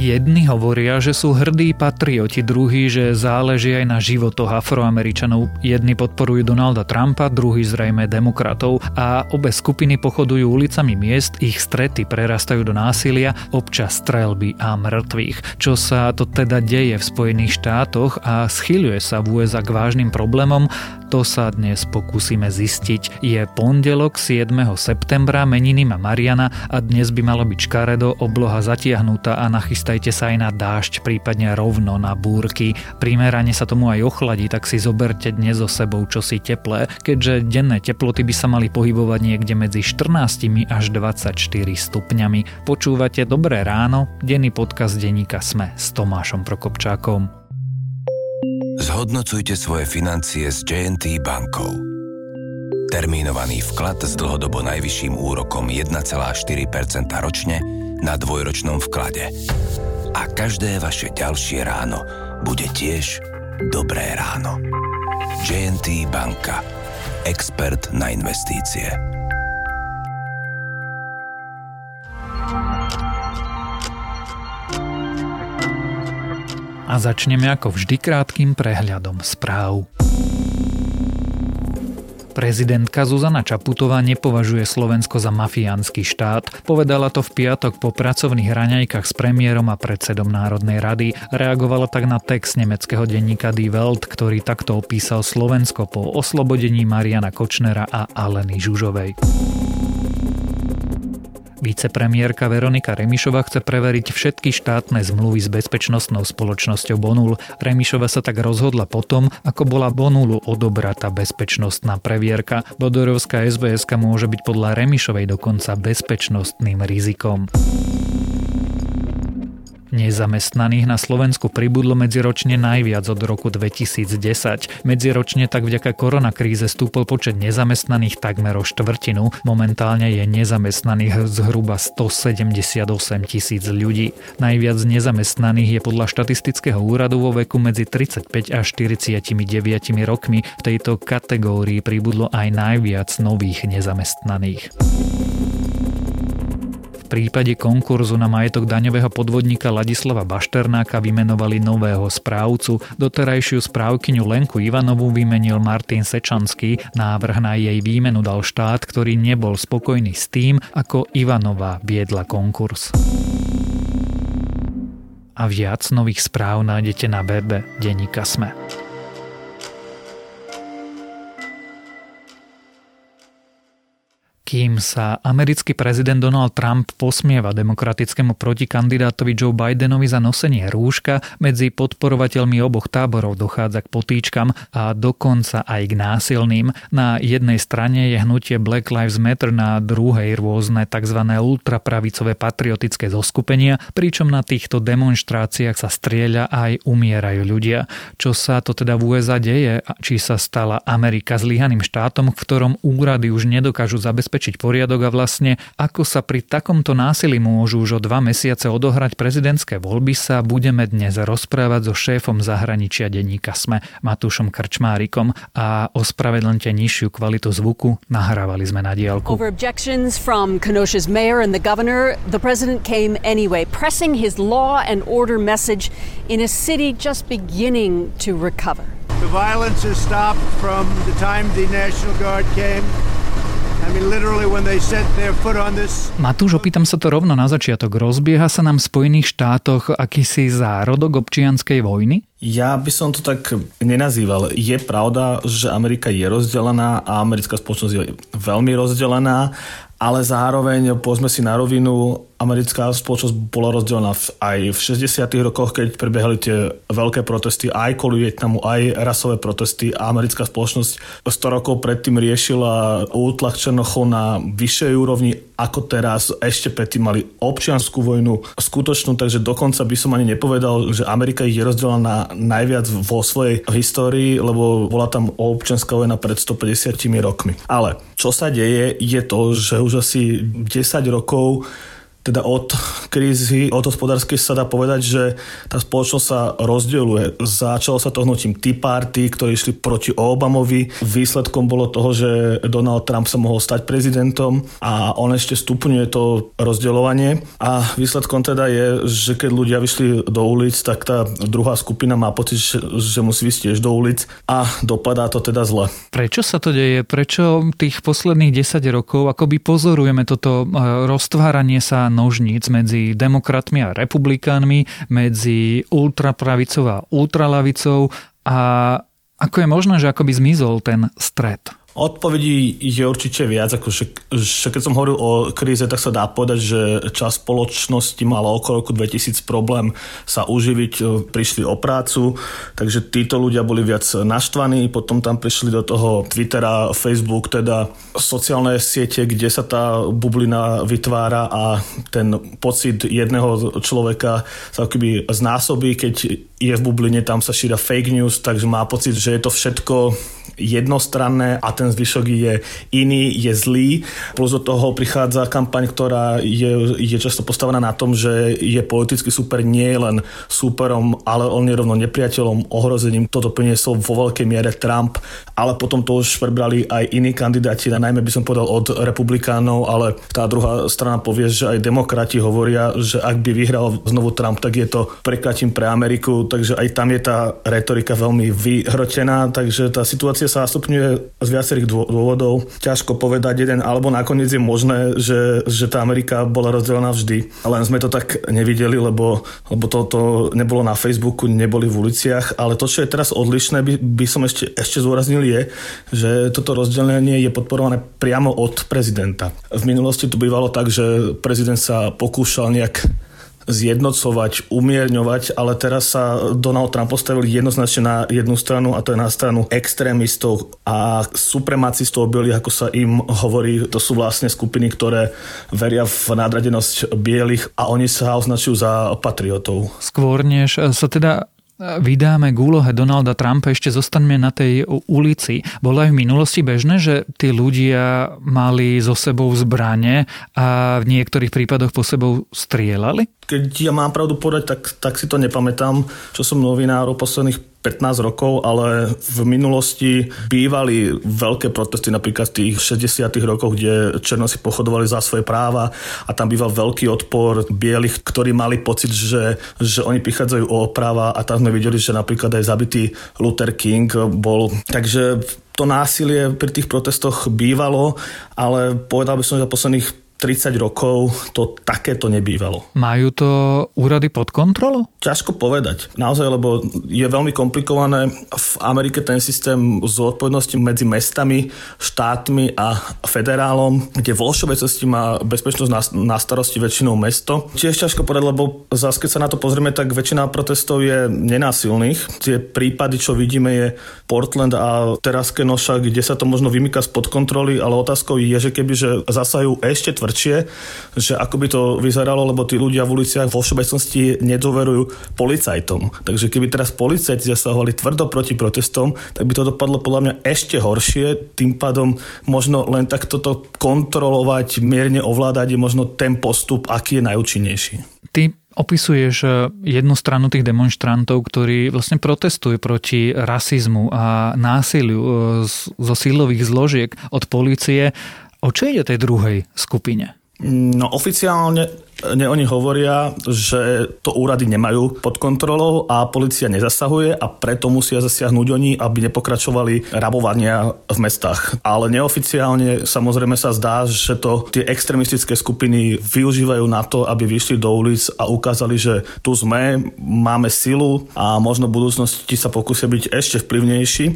Jedni hovoria, že sú hrdí patrioti, druhí, že záleží aj na životoch afroameričanov. Jedni podporujú Donalda Trumpa, druhí zrejme demokratov a obe skupiny pochodujú ulicami miest, ich strety prerastajú do násilia, občas strelby a mŕtvych. Čo sa to teda deje v Spojených štátoch a schyľuje sa v USA k vážnym problémom, to sa dnes pokúsime zistiť. Je pondelok 7. septembra, meniny má Mariana a dnes by malo byť škaredo, obloha zatiahnutá a nachystajte sa aj na dážď, prípadne rovno na búrky. Primerane sa tomu aj ochladí, tak si zoberte dnes so sebou čosi teplé, keďže denné teploty by sa mali pohybovať niekde medzi 14 až 24 stupňami. Počúvate Dobré ráno, denný podcast denníka Sme s Tomášom Prokopčákom. Zhodnocujte svoje financie s JNT bankou. Termínovaný vklad s dlhodobo najvyšším úrokom 1,4% ročne na dvojročnom vklade. A každé vaše ďalšie ráno bude tiež dobré ráno. JNT banka. Expert na investície. A začneme ako vždy krátkým prehľadom správ. Prezidentka Zuzana Čaputová nepovažuje Slovensko za mafiánsky štát. Povedala to v piatok po pracovných raňajkách s premiérom a predsedom Národnej rady. Reagovala tak na text nemeckého denníka Die Welt, ktorý takto opísal Slovensko po oslobodení Mariana Kočnera a Aleny Žužovej. Vicepremiérka Veronika Remišova chce preveriť všetky štátne zmluvy s bezpečnostnou spoločnosťou Bonul. Remišova sa tak rozhodla potom, ako bola Bonulu odobratá bezpečnostná previerka. Bodorovská SBS môže byť podľa Remišovej dokonca bezpečnostným rizikom. Nezamestnaných na Slovensku pribudlo medziročne najviac od roku 2010. Medziročne tak vďaka koronakríze stúpol počet nezamestnaných takmer o štvrtinu. Momentálne je nezamestnaných zhruba 178 tisíc ľudí. Najviac nezamestnaných je podľa štatistického úradu vo veku medzi 35 a 49 rokmi. V tejto kategórii pribudlo aj najviac nových nezamestnaných prípade konkurzu na majetok daňového podvodníka Ladislava Bašternáka vymenovali nového správcu. Doterajšiu správkyňu Lenku Ivanovú vymenil Martin Sečanský. Návrh na jej výmenu dal štát, ktorý nebol spokojný s tým, ako Ivanová viedla konkurs. A viac nových správ nájdete na webe Denika Sme. Kým sa americký prezident Donald Trump posmieva demokratickému protikandidátovi Joe Bidenovi za nosenie rúška, medzi podporovateľmi oboch táborov dochádza k potýčkam a dokonca aj k násilným. Na jednej strane je hnutie Black Lives Matter, na druhej rôzne tzv. ultrapravicové patriotické zoskupenia, pričom na týchto demonstráciách sa strieľa aj umierajú ľudia. Čo sa to teda v USA deje? Či sa stala Amerika zlyhaným štátom, v ktorom úrady už nedokážu zabezpečiť zabezpečiť poriadok a vlastne ako sa pri takomto násilí môžu už o dva mesiace odohrať prezidentské voľby sa budeme dnes rozprávať so šéfom zahraničia denníka SME Matúšom Krčmárikom a ospravedlňte nižšiu kvalitu zvuku nahrávali sme na diálku. Over objections from Kenosha's mayor and the governor, the president came anyway, pressing his law and order message in a city just beginning to recover. The violence has stopped from the time the National Guard came. Matúš, opýtam sa to rovno na začiatok. Rozbieha sa nám v Spojených štátoch akýsi zárodok občianskej vojny? Ja by som to tak nenazýval. Je pravda, že Amerika je rozdelená a americká spoločnosť je veľmi rozdelená, ale zároveň, povedzme si na rovinu, americká spoločnosť bola rozdelená aj v 60. rokoch, keď prebiehali tie veľké protesty aj kvôli Vietnamu, aj rasové protesty a americká spoločnosť 100 rokov predtým riešila útlak Černochov na vyššej úrovni ako teraz. Ešte predtým mali občianskú vojnu skutočnú, takže dokonca by som ani nepovedal, že Amerika je rozdelená najviac vo svojej histórii, lebo bola tam občianská vojna pred 150 rokmi. Ale čo sa deje, je to, že už asi 10 rokov teda od krízy, od hospodárskej sa dá povedať, že tá spoločnosť sa rozdieluje. Začalo sa to hnutím Tea Party, ktorí išli proti Obamovi. Výsledkom bolo toho, že Donald Trump sa mohol stať prezidentom a on ešte stupňuje to rozdeľovanie. A výsledkom teda je, že keď ľudia vyšli do ulic, tak tá druhá skupina má pocit, že, musí vysť tiež do ulic a dopadá to teda zle. Prečo sa to deje? Prečo tých posledných 10 rokov akoby pozorujeme toto e, roztváranie sa nožníc medzi demokratmi a republikánmi, medzi ultrapravicou a ultralavicou a ako je možné, že akoby zmizol ten stred? Odpovedí je určite viac, ako že, keď som hovoril o kríze, tak sa dá povedať, že čas spoločnosti mala okolo roku 2000 problém sa uživiť, e, prišli o prácu, takže títo ľudia boli viac naštvaní, potom tam prišli do toho Twittera, Facebook, teda sociálne siete, kde sa tá bublina vytvára a ten pocit jedného človeka sa akoby znásobí, keď je v bubline, tam sa šíra fake news, takže má pocit, že je to všetko jednostranné a ten zvyšok je iný, je zlý. Plus do toho prichádza kampaň, ktorá je, je často postavená na tom, že je politický super nie len superom, ale on je rovno nepriateľom, ohrozením. Toto priniesol vo veľkej miere Trump, ale potom to už prebrali aj iní kandidáti, najmä by som povedal od republikánov, ale tá druhá strana povie, že aj demokrati hovoria, že ak by vyhral znovu Trump, tak je to prekatím pre Ameriku, takže aj tam je tá retorika veľmi vyhrotená, takže tá situácia sa stupňuje z viacerých dôvodov. Ťažko povedať jeden, alebo nakoniec je možné, že, že tá Amerika bola rozdelená vždy. Len sme to tak nevideli, lebo, lebo to, to nebolo na Facebooku, neboli v uliciach. Ale to, čo je teraz odlišné, by, by som ešte, ešte zúraznil je, že toto rozdelenie je podporované priamo od prezidenta. V minulosti to bývalo tak, že prezident sa pokúšal nejak zjednocovať, umierňovať, ale teraz sa Donald Trump postavil jednoznačne na jednu stranu a to je na stranu extrémistov a supremacistov bielých, ako sa im hovorí. To sú vlastne skupiny, ktoré veria v nadradenosť bielých a oni sa označujú za patriotov. Skôr než sa teda vydáme k úlohe Donalda Trumpa, ešte zostaneme na tej ulici. Bolo aj v minulosti bežné, že tí ľudia mali so sebou zbranie a v niektorých prípadoch po sebou strieľali? Keď ja mám pravdu povedať, tak, tak si to nepamätám, čo som novinárov posledných 15 rokov, ale v minulosti bývali veľké protesty napríklad v tých 60 rokoch, kde Černosi pochodovali za svoje práva a tam býval veľký odpor bielých, ktorí mali pocit, že, že oni prichádzajú o práva a tam sme videli, že napríklad aj zabitý Luther King bol. Takže to násilie pri tých protestoch bývalo, ale povedal by som, že za posledných 30 rokov to takéto nebývalo. Majú to úrady pod kontrolou? Ťažko povedať. Naozaj, lebo je veľmi komplikované. V Amerike ten systém zodpovednosti medzi mestami, štátmi a federálom, kde vo všeobecnosti má bezpečnosť na, na starosti väčšinou mesto. Tiež ťažko povedať, lebo zase keď sa na to pozrieme, tak väčšina protestov je nenásilných. Tie prípady, čo vidíme, je Portland a teraz Kenoša, kde sa to možno vymýka spod kontroly, ale otázkou je, že keby že zasajú ešte tvrdšie tvrdšie, že ako by to vyzeralo, lebo tí ľudia v uliciach vo všeobecnosti nedoverujú policajtom. Takže keby teraz policajti zasahovali tvrdo proti protestom, tak by to dopadlo podľa mňa ešte horšie. Tým pádom možno len tak toto kontrolovať, mierne ovládať je možno ten postup, aký je najúčinnejší. Ty opisuješ eh, jednu stranu tých demonstrantov, ktorí vlastne protestujú proti rasizmu a násiliu eh, zo sílových zložiek od policie. O čo ide tej druhej skupine? No oficiálne ne, oni hovoria, že to úrady nemajú pod kontrolou a policia nezasahuje a preto musia zasiahnuť oni, aby nepokračovali rabovania v mestách. Ale neoficiálne samozrejme sa zdá, že to tie extremistické skupiny využívajú na to, aby vyšli do ulic a ukázali, že tu sme, máme silu a možno v budúcnosti sa pokúsia byť ešte vplyvnejší,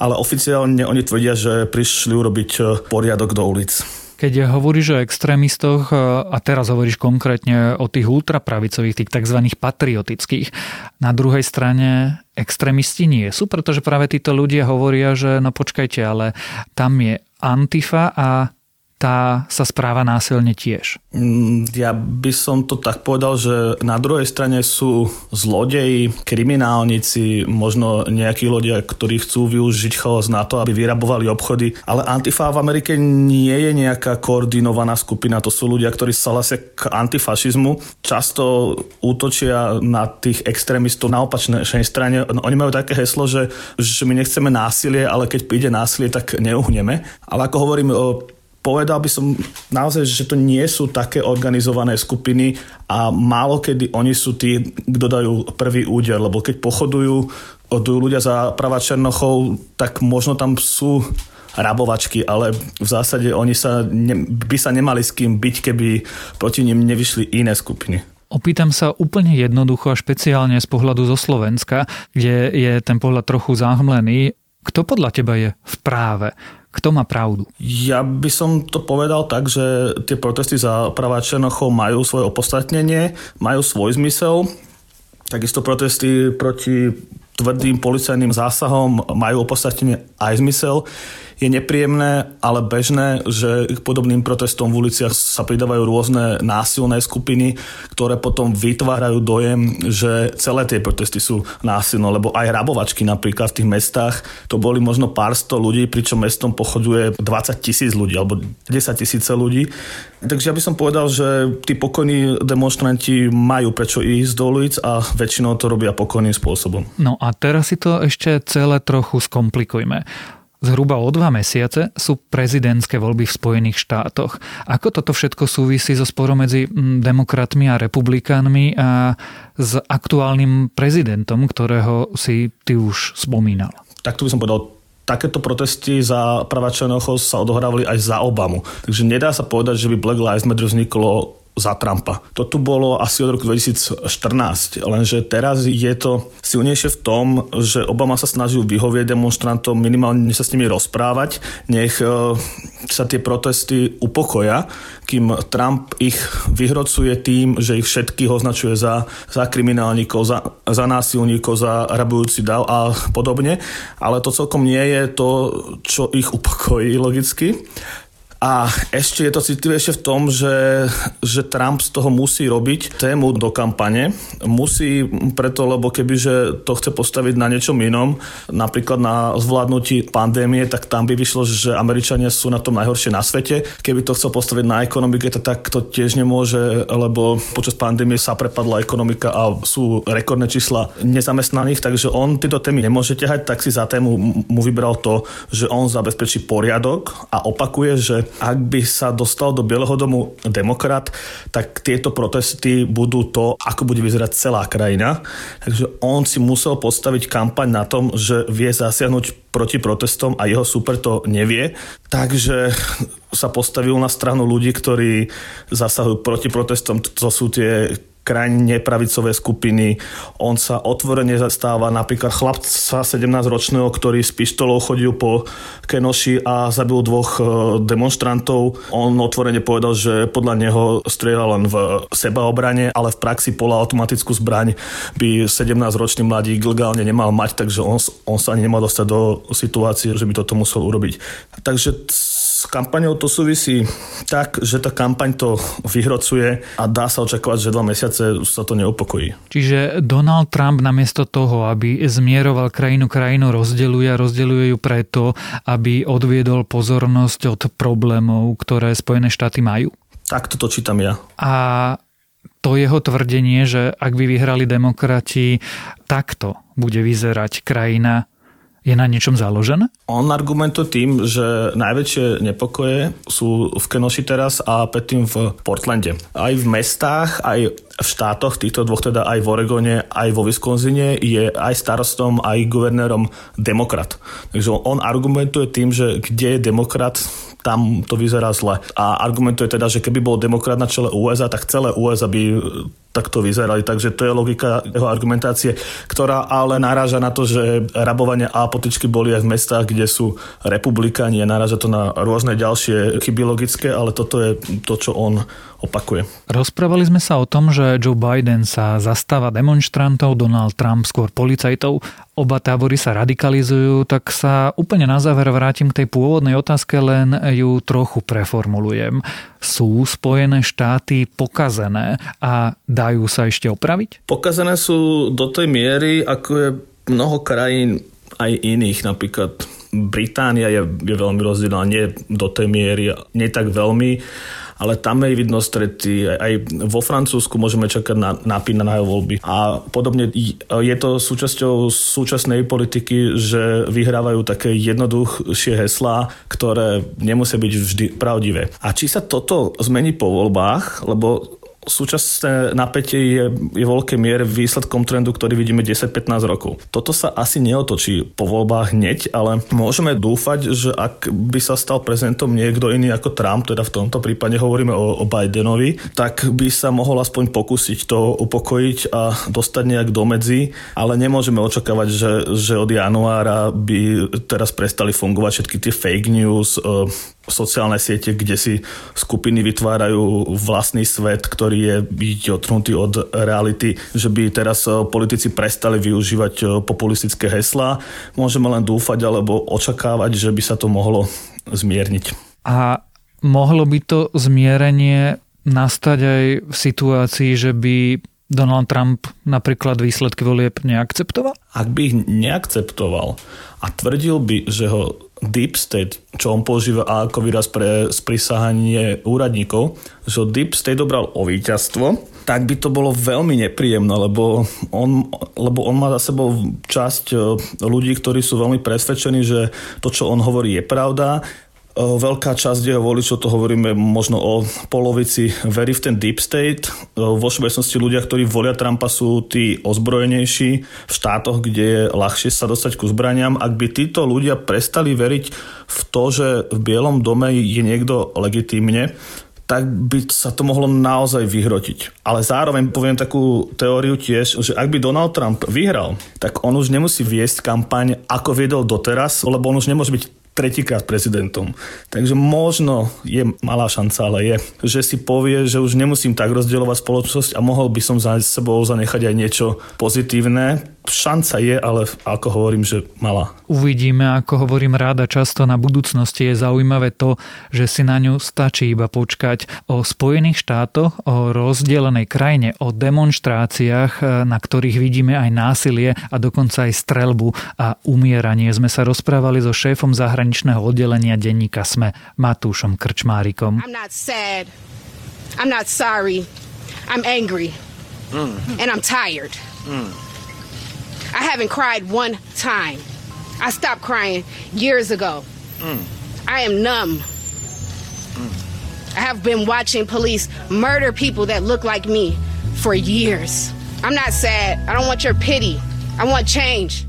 ale oficiálne oni tvrdia, že prišli urobiť poriadok do ulic. Keď hovoríš o extrémistoch e, a teraz hovoríš konkrétne o tých ultrapravicových, tých tzv. patriotických, na druhej strane extrémisti nie sú, pretože práve títo ľudia hovoria, že no počkajte, ale tam je Antifa a tá sa správa násilne tiež. Mm, ja by som to tak povedal, že na druhej strane sú zlodeji, kriminálnici, možno nejakí ľudia, ktorí chcú využiť chaos na to, aby vyrabovali obchody. Ale Antifa v Amerike nie je nejaká koordinovaná skupina. To sú ľudia, ktorí sa hlasia k antifašizmu. Často útočia na tých extrémistov na opačnej strane. Oni majú také heslo, že, že my nechceme násilie, ale keď príde násilie, tak neuhneme. Ale ako hovorím, povedal by som naozaj, že to nie sú také organizované skupiny a málo kedy oni sú tí, kto dajú prvý úder, lebo keď pochodujú odujú ľudia za prava Černochov, tak možno tam sú rabovačky, ale v zásade oni sa ne, by sa nemali s kým byť, keby proti nim nevyšli iné skupiny. Opýtam sa úplne jednoducho a špeciálne z pohľadu zo Slovenska, kde je ten pohľad trochu zahmlený. Kto podľa teba je v práve? Kto má pravdu? Ja by som to povedal tak, že tie protesty za práva Černochov majú svoje opodstatnenie, majú svoj zmysel. Takisto protesty proti tvrdým policajným zásahom majú opodstatnenie aj zmysel je nepríjemné, ale bežné, že k podobným protestom v uliciach sa pridávajú rôzne násilné skupiny, ktoré potom vytvárajú dojem, že celé tie protesty sú násilné, lebo aj rabovačky napríklad v tých mestách, to boli možno pár sto ľudí, pričom mestom pochoduje 20 tisíc ľudí alebo 10 tisíce ľudí. Takže ja by som povedal, že tí pokojní demonstranti majú prečo ísť do ulic a väčšinou to robia pokojným spôsobom. No a teraz si to ešte celé trochu skomplikujme. Zhruba o dva mesiace sú prezidentské voľby v Spojených štátoch. Ako toto všetko súvisí so sporom medzi mm, demokratmi a republikánmi a s aktuálnym prezidentom, ktorého si ty už spomínal? Tak tu by som povedal, takéto protesty za práva Černochov sa odohrávali aj za Obamu. Takže nedá sa povedať, že by Black Lives Matter vzniklo za Trumpa. To tu bolo asi od roku 2014, lenže teraz je to silnejšie v tom, že Obama sa snažil vyhovieť demonstrantom, minimálne sa s nimi rozprávať, nech e, sa tie protesty upokoja, kým Trump ich vyhrocuje tým, že ich všetkých označuje za, za kriminálnikov, za, za násilníkov, za rabujúci dav a podobne. Ale to celkom nie je to, čo ich upokojí logicky. A ešte je to citlivejšie v tom, že, že Trump z toho musí robiť tému do kampane. Musí preto, lebo kebyže to chce postaviť na niečom inom, napríklad na zvládnutí pandémie, tak tam by vyšlo, že Američania sú na tom najhoršie na svete. Keby to chcel postaviť na ekonomike, tak to tiež nemôže, lebo počas pandémie sa prepadla ekonomika a sú rekordné čísla nezamestnaných, takže on tieto témy nemôže ťahať, tak si za tému mu vybral to, že on zabezpečí poriadok a opakuje, že ak by sa dostal do Bieleho domu demokrat, tak tieto protesty budú to, ako bude vyzerať celá krajina. Takže on si musel postaviť kampaň na tom, že vie zasiahnuť proti protestom a jeho super to nevie. Takže sa postavil na stranu ľudí, ktorí zasahujú proti protestom. To sú tie krajne nepravicové skupiny. On sa otvorene zastáva napríklad chlapca 17-ročného, ktorý s pištolou chodil po Kenoši a zabil dvoch e, demonstrantov. On otvorene povedal, že podľa neho strieľal len v sebaobrane, ale v praxi poloautomatickú zbraň by 17-ročný mladík legálne nemal mať, takže on, on sa ani nemal dostať do situácie, že by toto musel urobiť. Takže s kampaňou to súvisí tak, že tá kampaň to vyhrocuje a dá sa očakávať, že dva mesiace sa to neupokojí. Čiže Donald Trump namiesto toho, aby zmieroval krajinu, krajinu rozdeluje a rozdeluje ju preto, aby odviedol pozornosť od problémov, ktoré Spojené štáty majú? Tak toto čítam ja. A to jeho tvrdenie, že ak by vyhrali demokrati, takto bude vyzerať krajina je na niečom založené? On argumentuje tým, že najväčšie nepokoje sú v Kenoši teraz a predtým v Portlande. Aj v mestách, aj v štátoch, týchto dvoch teda aj v Oregone, aj vo Wisconsine je aj starostom, aj guvernérom demokrat. Takže on argumentuje tým, že kde je demokrat, tam to vyzerá zle. A argumentuje teda, že keby bol demokrat na čele USA, tak celé USA by takto vyzerali. Takže to je logika jeho argumentácie, ktorá ale naráža na to, že rabovania a potičky boli aj v mestách, kde sú republikáni a naráža to na rôzne ďalšie chyby logické, ale toto je to, čo on opakuje. Rozprávali sme sa o tom, že Joe Biden sa zastáva demonstrantov, Donald Trump skôr policajtov. Oba tábory sa radikalizujú, tak sa úplne na záver vrátim k tej pôvodnej otázke, len ju trochu preformulujem. Sú Spojené štáty pokazené a dajú sa ešte opraviť? Pokazené sú do tej miery, ako je mnoho krajín aj iných, napríklad Británia je, je veľmi rozdielna, nie do tej miery, nie tak veľmi ale tam je vidno strety. Aj vo Francúzsku môžeme čakať na napínané voľby. A podobne je to súčasťou súčasnej politiky, že vyhrávajú také jednoduchšie heslá, ktoré nemusia byť vždy pravdivé. A či sa toto zmení po voľbách, lebo súčasné napätie je, je v miere výsledkom trendu, ktorý vidíme 10-15 rokov. Toto sa asi neotočí po voľbách hneď, ale môžeme dúfať, že ak by sa stal prezidentom niekto iný ako Trump, teda v tomto prípade hovoríme o, o Bidenovi, tak by sa mohol aspoň pokúsiť to upokojiť a dostať nejak do medzi, ale nemôžeme očakávať, že, že od januára by teraz prestali fungovať všetky tie fake news, sociálne siete, kde si skupiny vytvárajú vlastný svet, ktorý je byť odtrhnutý od reality, že by teraz eh, politici prestali využívať eh, populistické heslá. Môžeme len dúfať alebo očakávať, že by sa to mohlo zmierniť. A mohlo by to zmierenie nastať aj v situácii, že by Donald Trump napríklad výsledky volieb neakceptoval? Ak by ich neakceptoval a tvrdil by, že ho deep state, čo on používa ako výraz pre sprisahanie úradníkov, že deep state dobral o víťazstvo, tak by to bolo veľmi nepríjemné, lebo on, lebo on má za sebou časť e, ľudí, ktorí sú veľmi presvedčení, že to, čo on hovorí, je pravda Veľká časť jeho voličov, to hovoríme možno o polovici, verí v ten deep state. Vo všeobecnosti ľudia, ktorí volia Trumpa, sú tí ozbrojenejší v štátoch, kde je ľahšie sa dostať ku zbraniam. Ak by títo ľudia prestali veriť v to, že v Bielom dome je niekto legitímne, tak by sa to mohlo naozaj vyhrotiť. Ale zároveň poviem takú teóriu tiež, že ak by Donald Trump vyhral, tak on už nemusí viesť kampaň, ako viedol doteraz, lebo on už nemôže byť tretíkrát prezidentom. Takže možno je malá šanca, ale je, že si povie, že už nemusím tak rozdielovať spoločnosť a mohol by som za sebou zanechať aj niečo pozitívne, šanca je, ale ako hovorím, že malá. Uvidíme, ako hovorím ráda často na budúcnosti je zaujímavé to, že si na ňu stačí iba počkať o Spojených štátoch, o rozdelenej krajine, o demonstráciách, na ktorých vidíme aj násilie a dokonca aj strelbu a umieranie. Sme sa rozprávali so šéfom zahraničného oddelenia denníka SME Matúšom Krčmárikom. I'm not sad. I'm not sorry. I'm angry. Mm. And I'm tired. Mm. I haven't cried one time. I stopped crying years ago. Mm. I am numb. Mm. I have been watching police murder people that look like me for years. I'm not sad. I don't want your pity. I want change.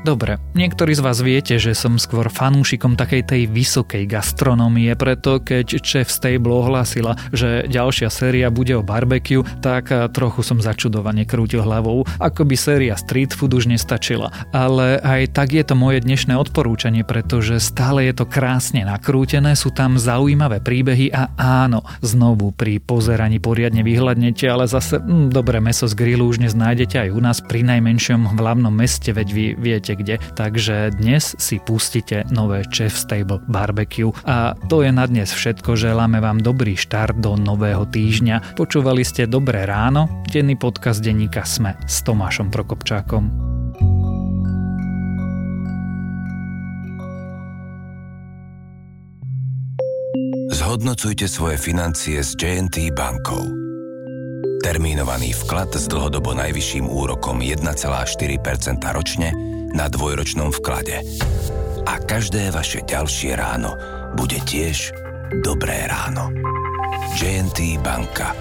Dobre, niektorí z vás viete, že som skôr fanúšikom takej tej vysokej gastronómie, preto keď Chef Stable ohlasila, že ďalšia séria bude o barbecue, tak trochu som začudovane krútil hlavou, ako by séria street food už nestačila. Ale aj tak je to moje dnešné odporúčanie, pretože stále je to krásne nakrútené, sú tam zaujímavé príbehy a áno, znovu pri pozeraní poriadne vyhľadnete, ale zase hm, dobré meso z grillu už dnes nájdete aj u nás pri najmenšom hlavnom meste, veď vy viete viete kde. Takže dnes si pustíte nové Chef Stable Barbecue. A to je na dnes všetko. Želáme vám dobrý štart do nového týždňa. Počúvali ste Dobré ráno, denný podcast denníka Sme s Tomášom Prokopčákom. Zhodnocujte svoje financie s JNT bankou. Termínovaný vklad s dlhodobo najvyšším úrokom 1,4% ročne na dvojročnom vklade. A každé vaše ďalšie ráno bude tiež dobré ráno. JNT banka.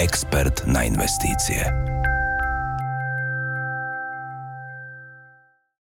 Expert na investície.